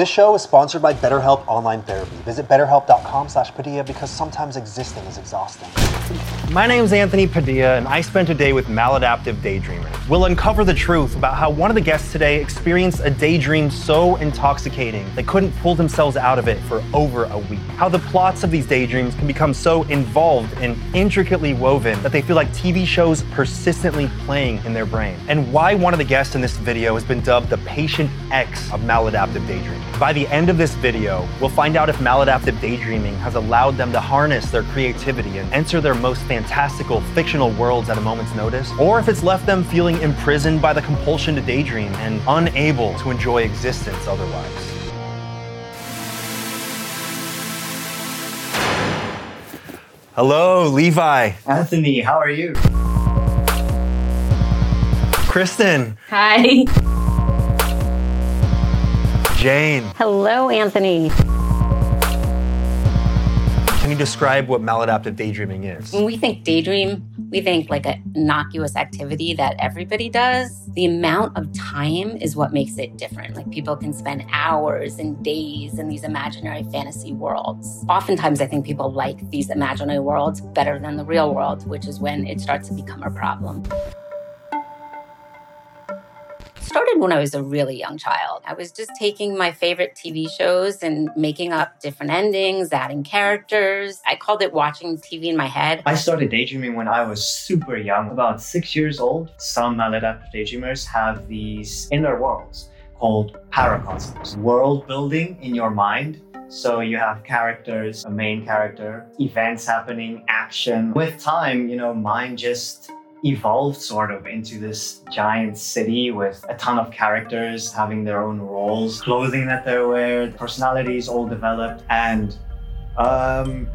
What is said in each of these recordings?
This show is sponsored by BetterHelp Online Therapy. Visit betterhelp.com slash Padilla because sometimes existing is exhausting. My name is Anthony Padilla, and I spent a day with maladaptive daydreamers. We'll uncover the truth about how one of the guests today experienced a daydream so intoxicating they couldn't pull themselves out of it for over a week. How the plots of these daydreams can become so involved and intricately woven that they feel like TV shows persistently playing in their brain. And why one of the guests in this video has been dubbed the patient X of maladaptive daydreaming. By the end of this video, we'll find out if maladaptive daydreaming has allowed them to harness their creativity and enter their most fantastical fictional worlds at a moment's notice, or if it's left them feeling imprisoned by the compulsion to daydream and unable to enjoy existence otherwise. Hello, Levi. Anthony, how are you? Kirsten. Hi. Jayne. Hello, Anthony. Can you describe what maladaptive daydreaming is? When we think daydream, we think like an innocuous activity that everybody does. The amount of time is what makes it different. Like people can spend hours and days in these imaginary fantasy worlds. Oftentimes, I think people like these imaginary worlds better than the real world, which is when it starts to become a problem started when I was a really young child. I was just taking my favorite TV shows and making up different endings, adding characters. I called it watching TV in my head. I started daydreaming when I was super young, about six years old. Some maladaptive daydreamers have these inner worlds called paracosms, world building in your mind. So you have characters, a main character, events happening, action. With time, you know, mind just evolved sort of into this giant city with a ton of characters having their own roles, clothing that they wear, personalities all developed, and um,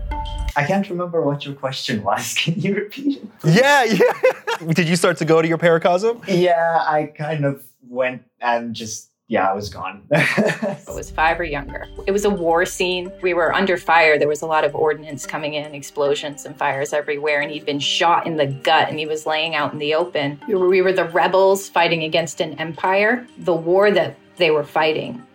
I can't remember what your question was. Can you repeat it? Please? Yeah, yeah. Did you start to go to your paracosm? Yeah, I kind of went and just yeah, I was gone. I was five or younger. It was a war scene. We were under fire. There was a lot of ordnance coming in, explosions and fires everywhere. And he'd been shot in the gut and he was laying out in the open. We were, we were the rebels fighting against an empire. The war that they were fighting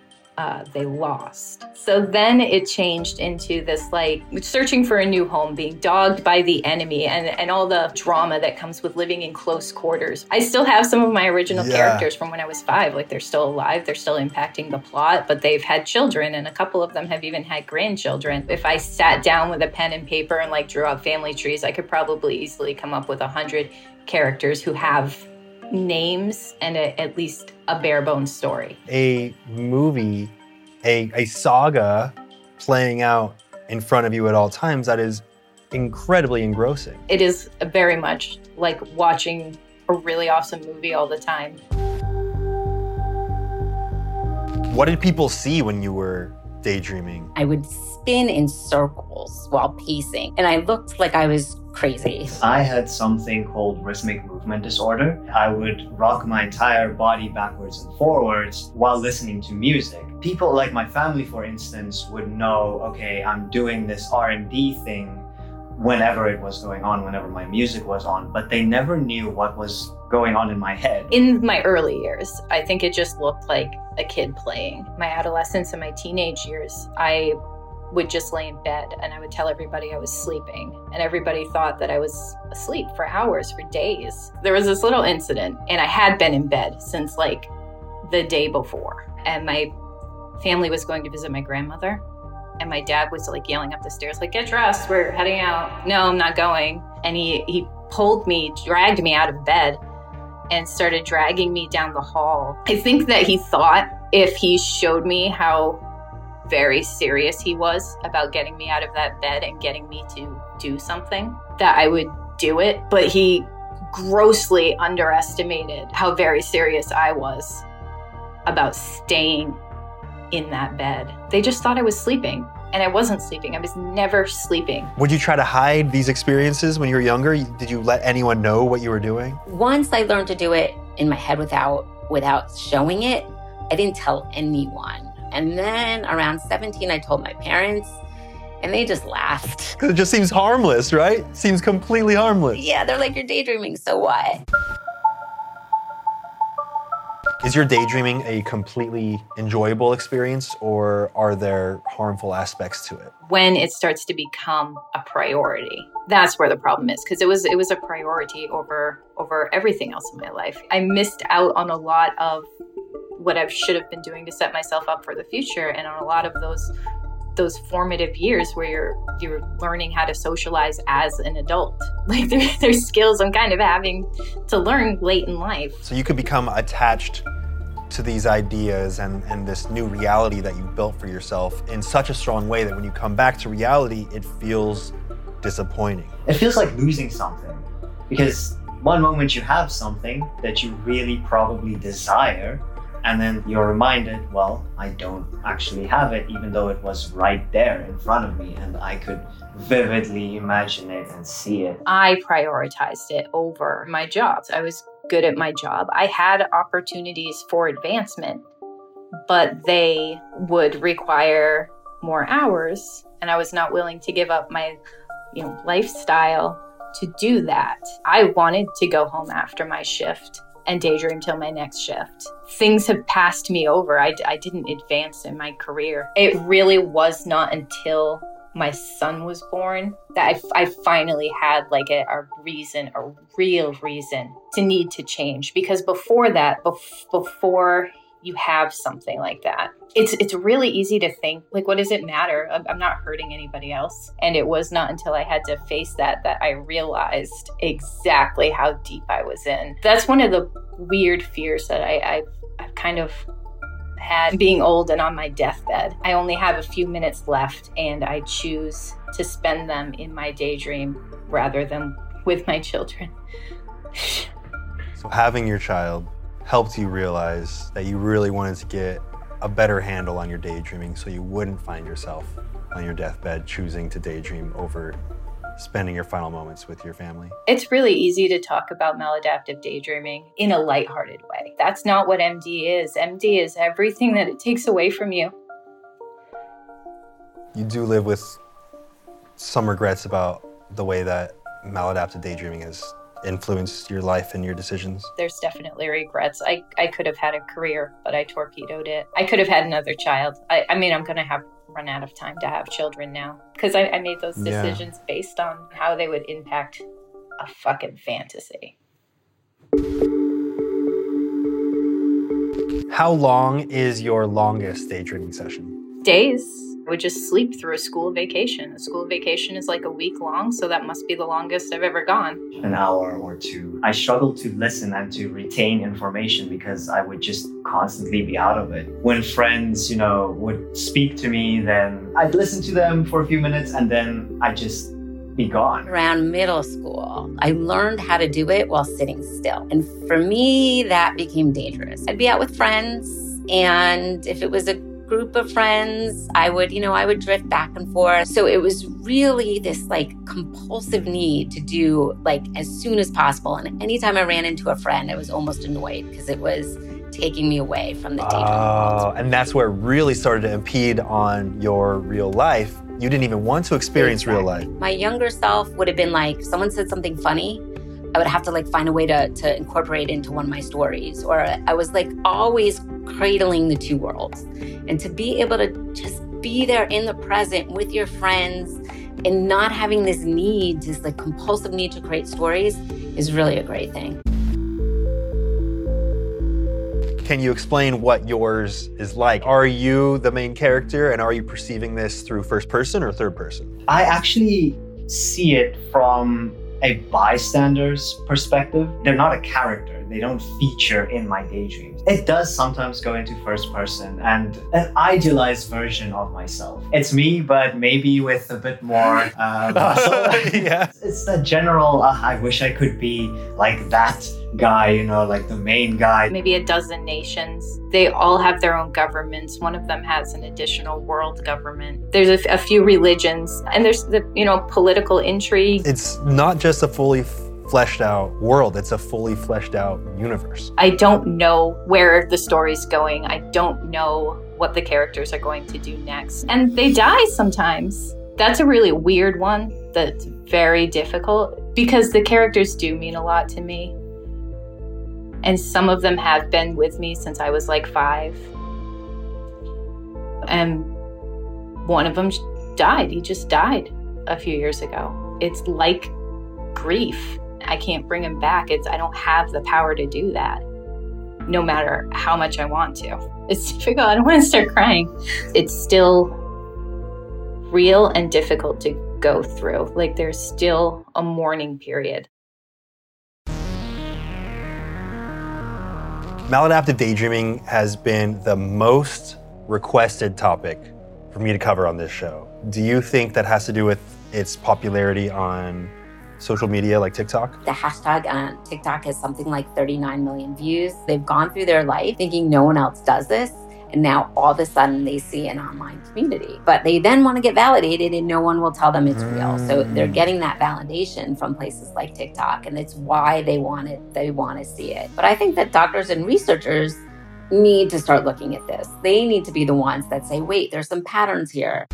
uh, they lost. So then it changed into this like searching for a new home, being dogged by the enemy, and, and all the drama that comes with living in close quarters. I still have some of my original yeah. characters from when I was five. Like they're still alive, they're still impacting the plot, but they've had children, and a couple of them have even had grandchildren. If I sat down with a pen and paper and like drew out family trees, I could probably easily come up with a hundred characters who have names and a, at least a bare bones story. A movie, a, a saga playing out in front of you at all times that is incredibly engrossing. It is very much like watching a really awesome movie all the time. What did people see when you were daydreaming? I would spin in circles while pacing, and I looked like I was crazy. I had something called rhythmic movement disorder. I would rock my entire body backwards and forwards while listening to music. People like my family, for instance, would know, okay, I'm doing this RMD thing whenever it was going on, whenever my music was on, but they never knew what was going on in my head. In my early years, I think it just looked like a kid playing. My adolescence and my teenage years, I would just lay in bed and I would tell everybody I was sleeping. And everybody thought that I was asleep for hours, for days. There was this little incident, and I had been in bed since like the day before. And my family was going to visit my grandmother. And my dad was like yelling up the stairs, like, get dressed, we're heading out. No, I'm not going. And he, he pulled me, dragged me out of bed, and started dragging me down the hall. I think that he thought if he showed me how very serious he was about getting me out of that bed and getting me to do something, that I would do it. But he grossly underestimated how very serious I was about staying in that bed. They just thought I was sleeping. And I wasn't sleeping. I was never sleeping. Would you try to hide these experiences when you were younger? Did you let anyone know what you were doing? Once I learned to do it in my head without without showing it, I didn't tell anyone. And then around 17, I told my parents, and they just laughed. Because it just seems harmless, right? Seems completely harmless. Yeah, they're like, you're daydreaming, so what? Is your daydreaming a completely enjoyable experience or are there harmful aspects to it? When it starts to become a priority. That's where the problem is because it was it was a priority over over everything else in my life. I missed out on a lot of what I should have been doing to set myself up for the future and on a lot of those those formative years where you're you're learning how to socialize as an adult. Like there, there's skills I'm kind of having to learn late in life. So you could become attached to these ideas and, and this new reality that you've built for yourself in such a strong way that when you come back to reality, it feels disappointing. It feels like losing something because one moment you have something that you really probably desire, and then you're reminded, well, I don't actually have it, even though it was right there in front of me and I could vividly imagine it and see it. I prioritized it over my jobs. I was good at my job. I had opportunities for advancement, but they would require more hours, and I was not willing to give up my you know lifestyle to do that. I wanted to go home after my shift and daydream till my next shift. Things have passed me over. I, I didn't advance in my career. It really was not until my son was born that I, I finally had like a, a, reason, a real reason to need to change. Because before that, bef- before you have something like that. It's it's really easy to think like what does it matter? I'm, not hurting anybody else. And it was not until I had to face that that I realized exactly how deep I was in. That's one of the weird fears that I, I've, I've kind of had being old and on my deathbed. I only have a few minutes left and I choose to spend them in my daydream rather than with my children. so having your child helped you realize that you really wanted to get a better handle on your daydreaming so you wouldn't find yourself on your deathbed choosing to daydream over spending your final moments with your family? It's really easy to talk about maladaptive daydreaming in a lighthearted way. That's not what MD is. MD is everything that it takes away from you. You do live with some regrets about the way that maladaptive daydreaming is influenced your life and your decisions? There's definitely regrets. I, I could have had a career, but I torpedoed it. I could have had another child. I, I mean, I'm going to have run out of time to have children now because I, I, made those decisions yeah. based on how they would impact a fucking fantasy. How long is your longest daydreaming session? Days would just sleep through a school vacation. A school vacation is like a week long, so that must be the longest I've ever gone. An hour or two. I struggled to listen and to retain information because I would just constantly be out of it. When friends, you know, would speak to me, then I'd listen to them for a few minutes and then I'd just be gone. Around middle school, I learned how to do it while sitting still. And for me, that became dangerous. I'd be out with friends, and if it was a group of friends. I would, you know, I would drift back and forth. So it was really this like compulsive need to do like as soon as possible. And anytime I ran into a friend, I was almost annoyed because it was taking me away from the dating oh, world. And that's where it really started to impede on your real life. You didn't even want to experience exactly. real life. My younger self would have been like, someone said something funny, I would have to like find a way to, to incorporate into one of my stories. Or I was like always cradling the two worlds. And to be able to just be there in the present with your friends and not having this need, this like compulsive need to create stories is really a great thing. Can you explain what yours is like? Are you the main character and are you perceiving this through first person or third person? I actually see it from a bystander's perspective. They're not a character. They don't feature in my daydreams. It does sometimes go into first person and an idealized version of myself. It's me, but maybe with a bit more uh, muscle. yeah. It's the general, uh, I wish I could be like that guy, you know, like the main guy. Maybe a dozen nations. They all have their own governments. One of them has an additional world government. There's a, few religions, and there's the, you know, political intrigue. It's not just a fully fleshed out world. It's a fully fleshed out universe. I don't know where the story's going. I don't know what the characters are going to do next. And they die sometimes. That's a really weird one that's very difficult because the characters do mean a lot to me. And some of them have been with me since I was like five. And one of them died. He just died a few years ago. It's like grief. I can't bring him back. It's I don't have the power to do that. No matter how much I want to. It's difficult. I don't want to start crying. It's still real and difficult to go through. Like there's still a mourning period. Maladaptive daydreaming has been the most requested topic for me to cover on this show. Do you think that has to do with its popularity on social media like TikTok? The hashtag on TikTok has something like 39 million views. They've gone through their life thinking no one else does this. And now all of a sudden they see an online community. But they then want to get validated and no one will tell them it's real. So they're Mm. getting that validation from places like TikTok. And it's why they want it, they want to see it. But I think that doctors and researchers need to start looking at this. They need to be the ones that say, wait, there's some patterns here.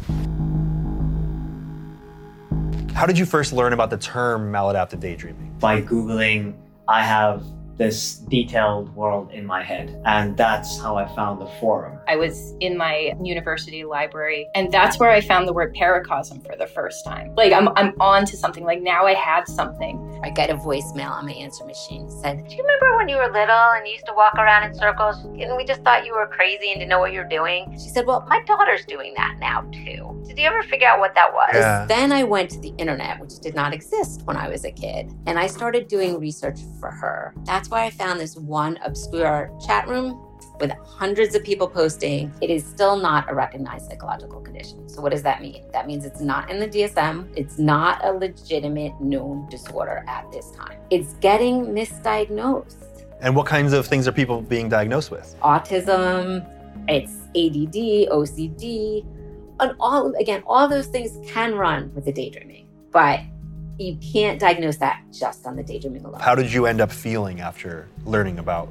How did you first learn about the term maladaptive daydreaming? By Googling, I have this detailed world in my head. And that's how I found the forum. I was in my university library, and that's where I found the word paracosm for the first time. Like I'm I'm on to something. Like now I have something. I got a voicemail on my answer machine. It said, Do you remember when you were little and you used to walk around in circles and we just thought you were crazy and didn't know what you were doing? She said, Well, my daughter's doing that now too. Did you ever figure out what that was? Yeah. Then I went to the internet, which did not exist when I was a kid, and I started doing research for her. That's why I found this one obscure chat room with hundreds of people posting, it is still not a recognized psychological condition. So, what does that mean? That means it's not in the DSM, it's not a legitimate known disorder at this time. It's getting misdiagnosed. And what kinds of things are people being diagnosed with? Autism, it's ADD, OCD, and all, again, all those things can run with the daydreaming, but you can't diagnose that just on the daydreaming alone. How did you end up feeling after learning about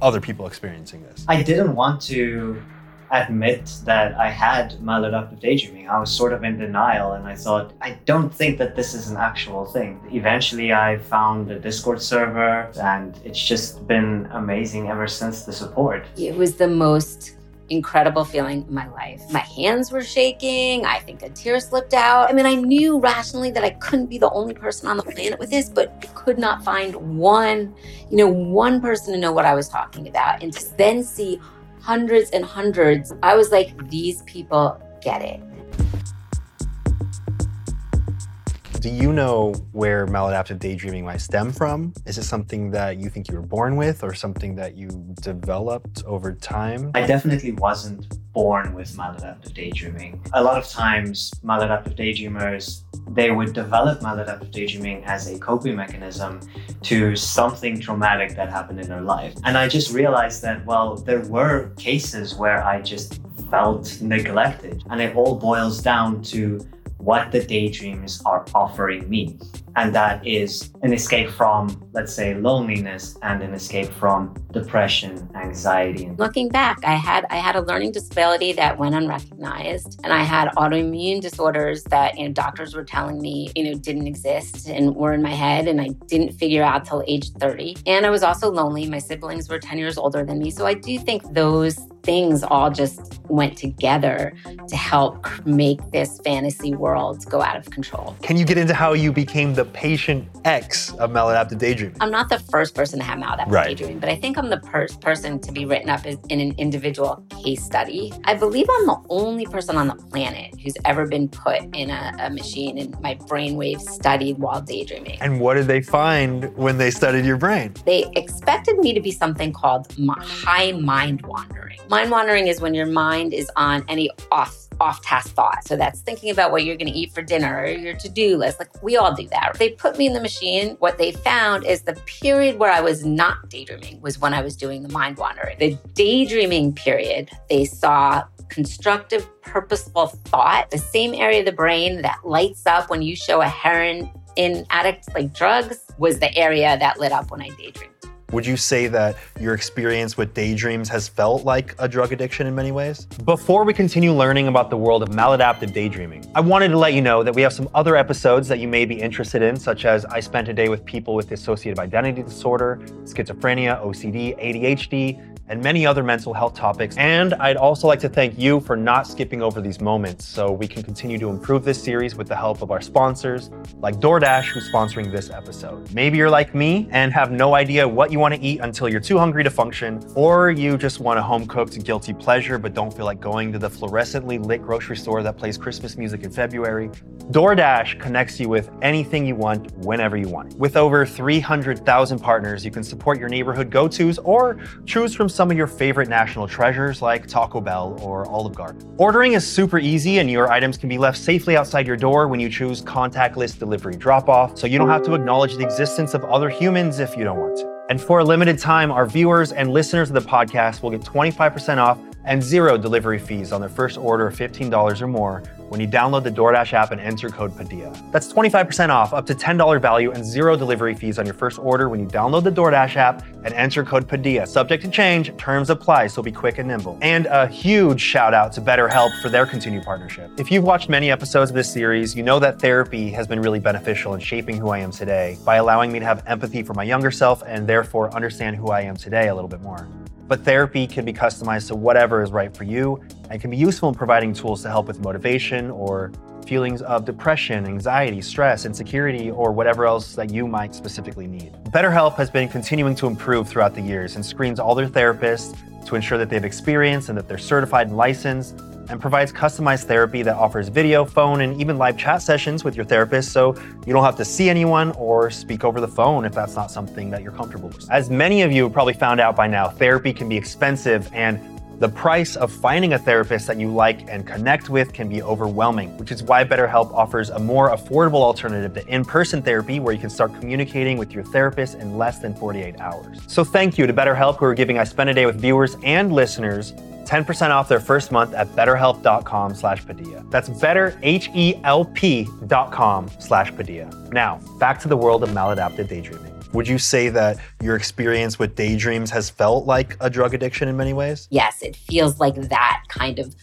other people experiencing this? I didn't want to admit that I had maladaptive daydreaming. I was sort of in denial and I thought, I don't think that this is an actual thing. Eventually, I found a Discord server and it's just been amazing ever since the support. It was the most incredible feeling in my life. My hands were shaking. I think a tear slipped out. I mean, I knew rationally that I couldn't be the only person on the planet with this, but could not find one, you know, one person to know what I was talking about. And to then see hundreds and hundreds, I was like, these people get it. Do you know where maladaptive daydreaming might stem from? Is it something that you think you were born with or something that you developed over time? I definitely wasn't born with maladaptive daydreaming. A lot of times, maladaptive daydreamers they would develop maladaptive daydreaming as a coping mechanism to something traumatic that happened in their life. And I just realized that well, there were cases where I just felt neglected, and it all boils down to what the daydreams are offering me. And that is an escape from, let's say, loneliness and an escape from depression, anxiety, Looking back, I had I had a learning disability that went unrecognized, and I had autoimmune disorders that you know doctors were telling me you know didn't exist and were in my head, and I didn't figure out till age 30. And I was also lonely. My siblings were 10 years older than me, so I do think those things all just went together to help make this fantasy world go out of control. Can you get into how you became the patient X of maladaptive daydreaming? I'm not the first person to have maladaptive Right. daydreaming, but I think I'm the first person to be written up as, in an individual case study. I believe I'm the only person on the planet who's ever been put in a, a machine and my brainwaves studied while daydreaming. And what did they find when they studied your brain? They expected me to be something called high mind wandering. Mind wandering is when your mind is on any off off task thought. So that's thinking about what you're going to eat for dinner or your to-do list. Like we all do that. They put me in the machine. What they found is the period where I was not daydreaming was when I was doing the mind wandering. The daydreaming period, they saw constructive, purposeful thought, the same area of the brain that lights up when you show a heroin in addicts like drugs was the area that lit up when I daydreamed. Would you say that your experience with daydreams has felt like a drug addiction in many ways? Before we continue learning about the world of maladaptive daydreaming, I wanted to let you know that we have some other episodes that you may be interested in, such as I spent a day with people with dissociative identity disorder, schizophrenia, OCD, ADHD, and many other mental health topics. And I'd also like to thank you for not skipping over these moments so we can continue to improve this series with the help of our sponsors, like DoorDash, who's sponsoring this episode. Maybe you're like me and have no idea what you want to eat until you're too hungry to function, or you just want a home cooked guilty pleasure but don't feel like going to the fluorescently lit grocery store that plays Christmas music in February. DoorDash connects you with anything you want whenever you want. With over 300,000 partners, you can support your neighborhood go tos or choose from some of your favorite national treasures like Taco Bell or Olive Garden. Ordering is super easy and your items can be left safely outside your door when you choose contactless delivery drop off, so you don't have to acknowledge the existence of other humans if you don't want to. And for a limited time, our viewers and listeners of the podcast will get 25% off and zero delivery fees on their first order of $15 or more when you download the DoorDash app and enter code Padilla. That's 25% off, up to $10 value, and zero delivery fees on your first order when you download the DoorDash app and enter code Padilla. Subject to change, terms apply, so be quick and nimble. And a huge shout out to BetterHelp for their continued partnership. If you've watched many episodes of this series, you know that therapy has been really beneficial in shaping who I am today by allowing me to have empathy for my younger self and therefore understand who I am today a little bit more. But therapy can be customized to whatever is right for you and can be useful in providing tools to help with motivation or feelings of depression, anxiety, stress, insecurity, or whatever else that you might specifically need. BetterHelp has been continuing to improve throughout the years and screens all their therapists to ensure that they have experience and that they're certified and licensed and provides customized therapy that offers video, phone, and even live chat sessions with your therapist so you don't have to see anyone or speak over the phone if that's not something that you're comfortable with. As many of you have probably found out by now, therapy can be expensive and the price of finding a therapist that you like and connect with can be overwhelming, which is why BetterHelp offers a more affordable alternative to in person therapy where you can start communicating with your therapist in less than 48 hours. So, thank you to BetterHelp who are giving I Spent a Day with viewers and listeners 10% off their first month at betterhelp.com slash Padilla. That's better, H-E-L-P dot com slash Padilla. Now, back to the world of maladaptive daydreaming. Would you say that your experience with daydreams has felt like a drug addiction in many ways? Yes, it feels like that kind of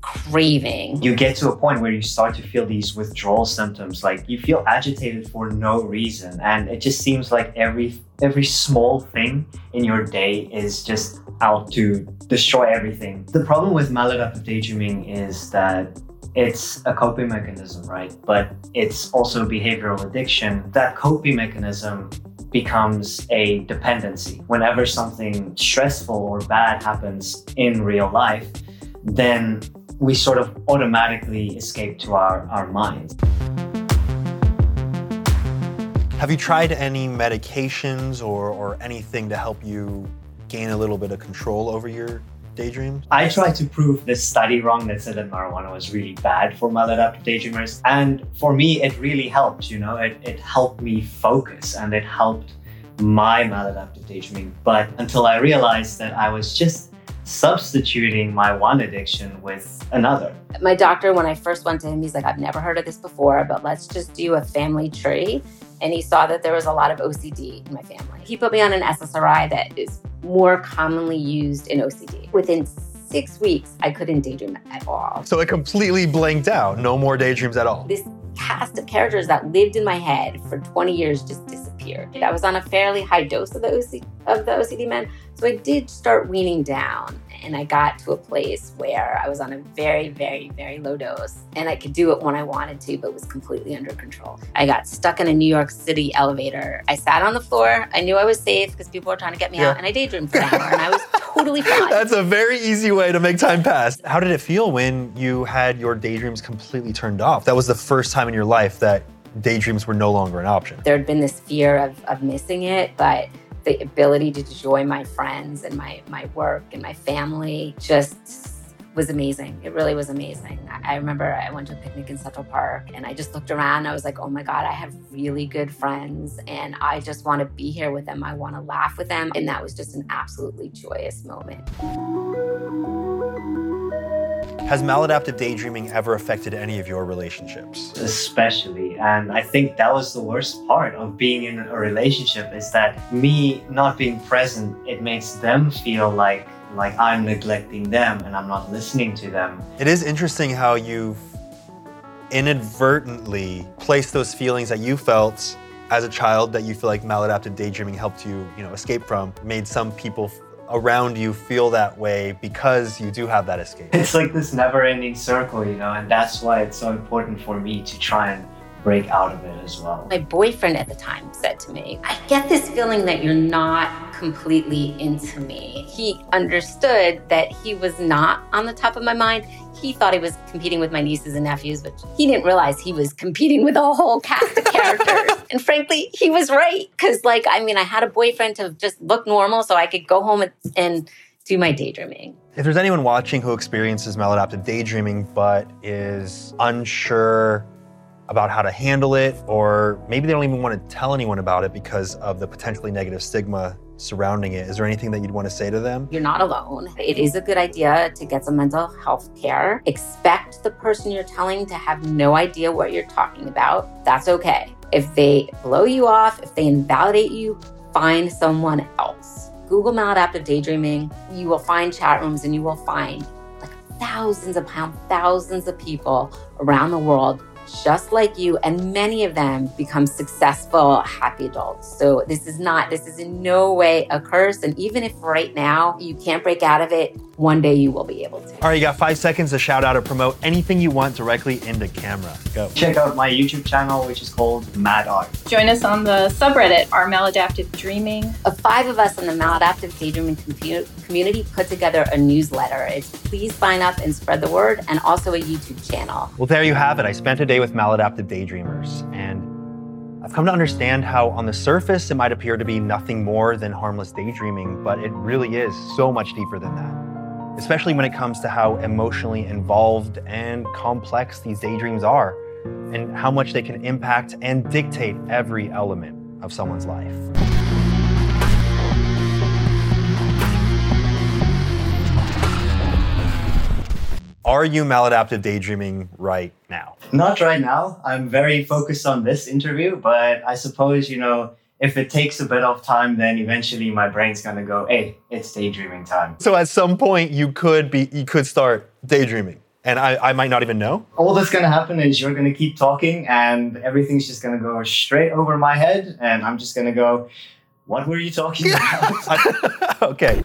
craving. You get to a point where you start to feel these withdrawal symptoms, like you feel agitated for no reason, and it just seems like every every small thing in your day is just out to destroy everything. The problem with maladaptive daydreaming is that it's a coping mechanism, right? But it's also a behavioral addiction. That coping mechanism becomes a dependency. Whenever something stressful or bad happens in real life, then we sort of automatically escape to our, our minds. Have you tried any medications or, or anything to help you gain a little bit of control over your daydreams? I tried to prove this study wrong that said that marijuana was really bad for maladaptive daydreamers. And for me, it really helped, you know, it, it helped me focus and it helped my maladaptive daydreaming. But until I realized that I was just substituting my one addiction with another. My doctor, when I first went to him, he's like, I've never heard of this before, but let's just do a family tree. And he saw that there was a lot of OCD in my family. He put me on an SSRI that is more commonly used in OCD. Within six weeks, I couldn't daydream at all. So it completely blanked out. No more daydreams at all. This cast of characters that lived in my head for 20 years just disappeared. I was on a fairly high dose of the OCD, of the OCD men, so I did start weaning down and I got to a place where I was on a very, very, very low dose and I could do it when I wanted to, but was completely under control. I got stuck in a New York City elevator. I sat on the floor. I knew I was safe because people were trying to get me Yeah. out and I daydreamed for an hour and I was totally fine. That's a very easy way to make time pass. How did it feel when you had your daydreams completely turned off? That was the first time in your life that daydreams were no longer an option. there had been this fear of, of missing it, but the ability to enjoy my friends and my, my work and my family just was amazing. It really was amazing. I remember I went to a picnic in Central Park and I just looked around I was like, oh my God, I have really good friends and I just want to be here with them. I want to laugh with them. And that was just an absolutely joyous moment. Has maladaptive daydreaming ever affected any of your relationships? especially and i think that was the worst part of being in a relationship is that me not being present it makes them feel like like i'm neglecting them and i'm not listening to them It is interesting how you've inadvertently placed those feelings that you felt as a child that you feel like maladaptive daydreaming helped you, you know, escape from, made some people around you feel that way because you do have that escape. it's like this never ending circle you know and that's why it's so important for me to try and break out of it as well My boyfriend at the time said to me, I get this feeling that you're not completely into me. He understood that he was not on the top of my mind. He thought he was competing with my nieces and nephews, but he didn't realize he was competing with a whole cast of characters. and frankly, he was right. Cause, like, I mean, I had a boyfriend to just look normal so I could go home and, and do my daydreaming. If there's anyone watching who experiences maladaptive daydreaming but is unsure about how to handle it, or maybe they don't even want to tell anyone about it because of the potentially negative stigma surrounding it, is there anything that you'd want to say to them? You're not alone. It is a good idea to get some mental health care. Expect the person you're telling to have no idea what you're talking about. That's okay. If they blow you off, if they invalidate you, find someone else. Google maladaptive daydreaming. You will find chat rooms and you will find like thousands upon thousands of people around the world just like you and many of them become successful happy adults so this is not this is in no way a curse and even if right now you can't break out of it one day you will be able to All right, you got five seconds to shout out or promote anything you want directly into camera. Go. check out my youtube channel which is called mad art Join us on the subreddit, our maladaptive dreaming. the five of us in the maladaptive daydreaming community put together a newsletter it's please sign up and spread the word and also a youtube channel Well, there you have it. I spent a day with maladaptive daydreamers, and I've come to understand how, on the surface, it might appear to be nothing more than harmless daydreaming, but it really is so much deeper than that. Especially when it comes to how emotionally involved and complex these daydreams are, and how much they can impact and dictate every element of someone's life. Are you maladaptive daydreaming right now? Not right now. I'm very focused on this interview, but I suppose, you know, if it takes a bit of time, then eventually my brain's gonna go, hey, it's daydreaming time. So at some point you could be you could start daydreaming. And I, I might not even know. All that's gonna happen is you're gonna keep talking and everything's just gonna go straight over my head, and I'm just gonna go, what were you talking about? okay.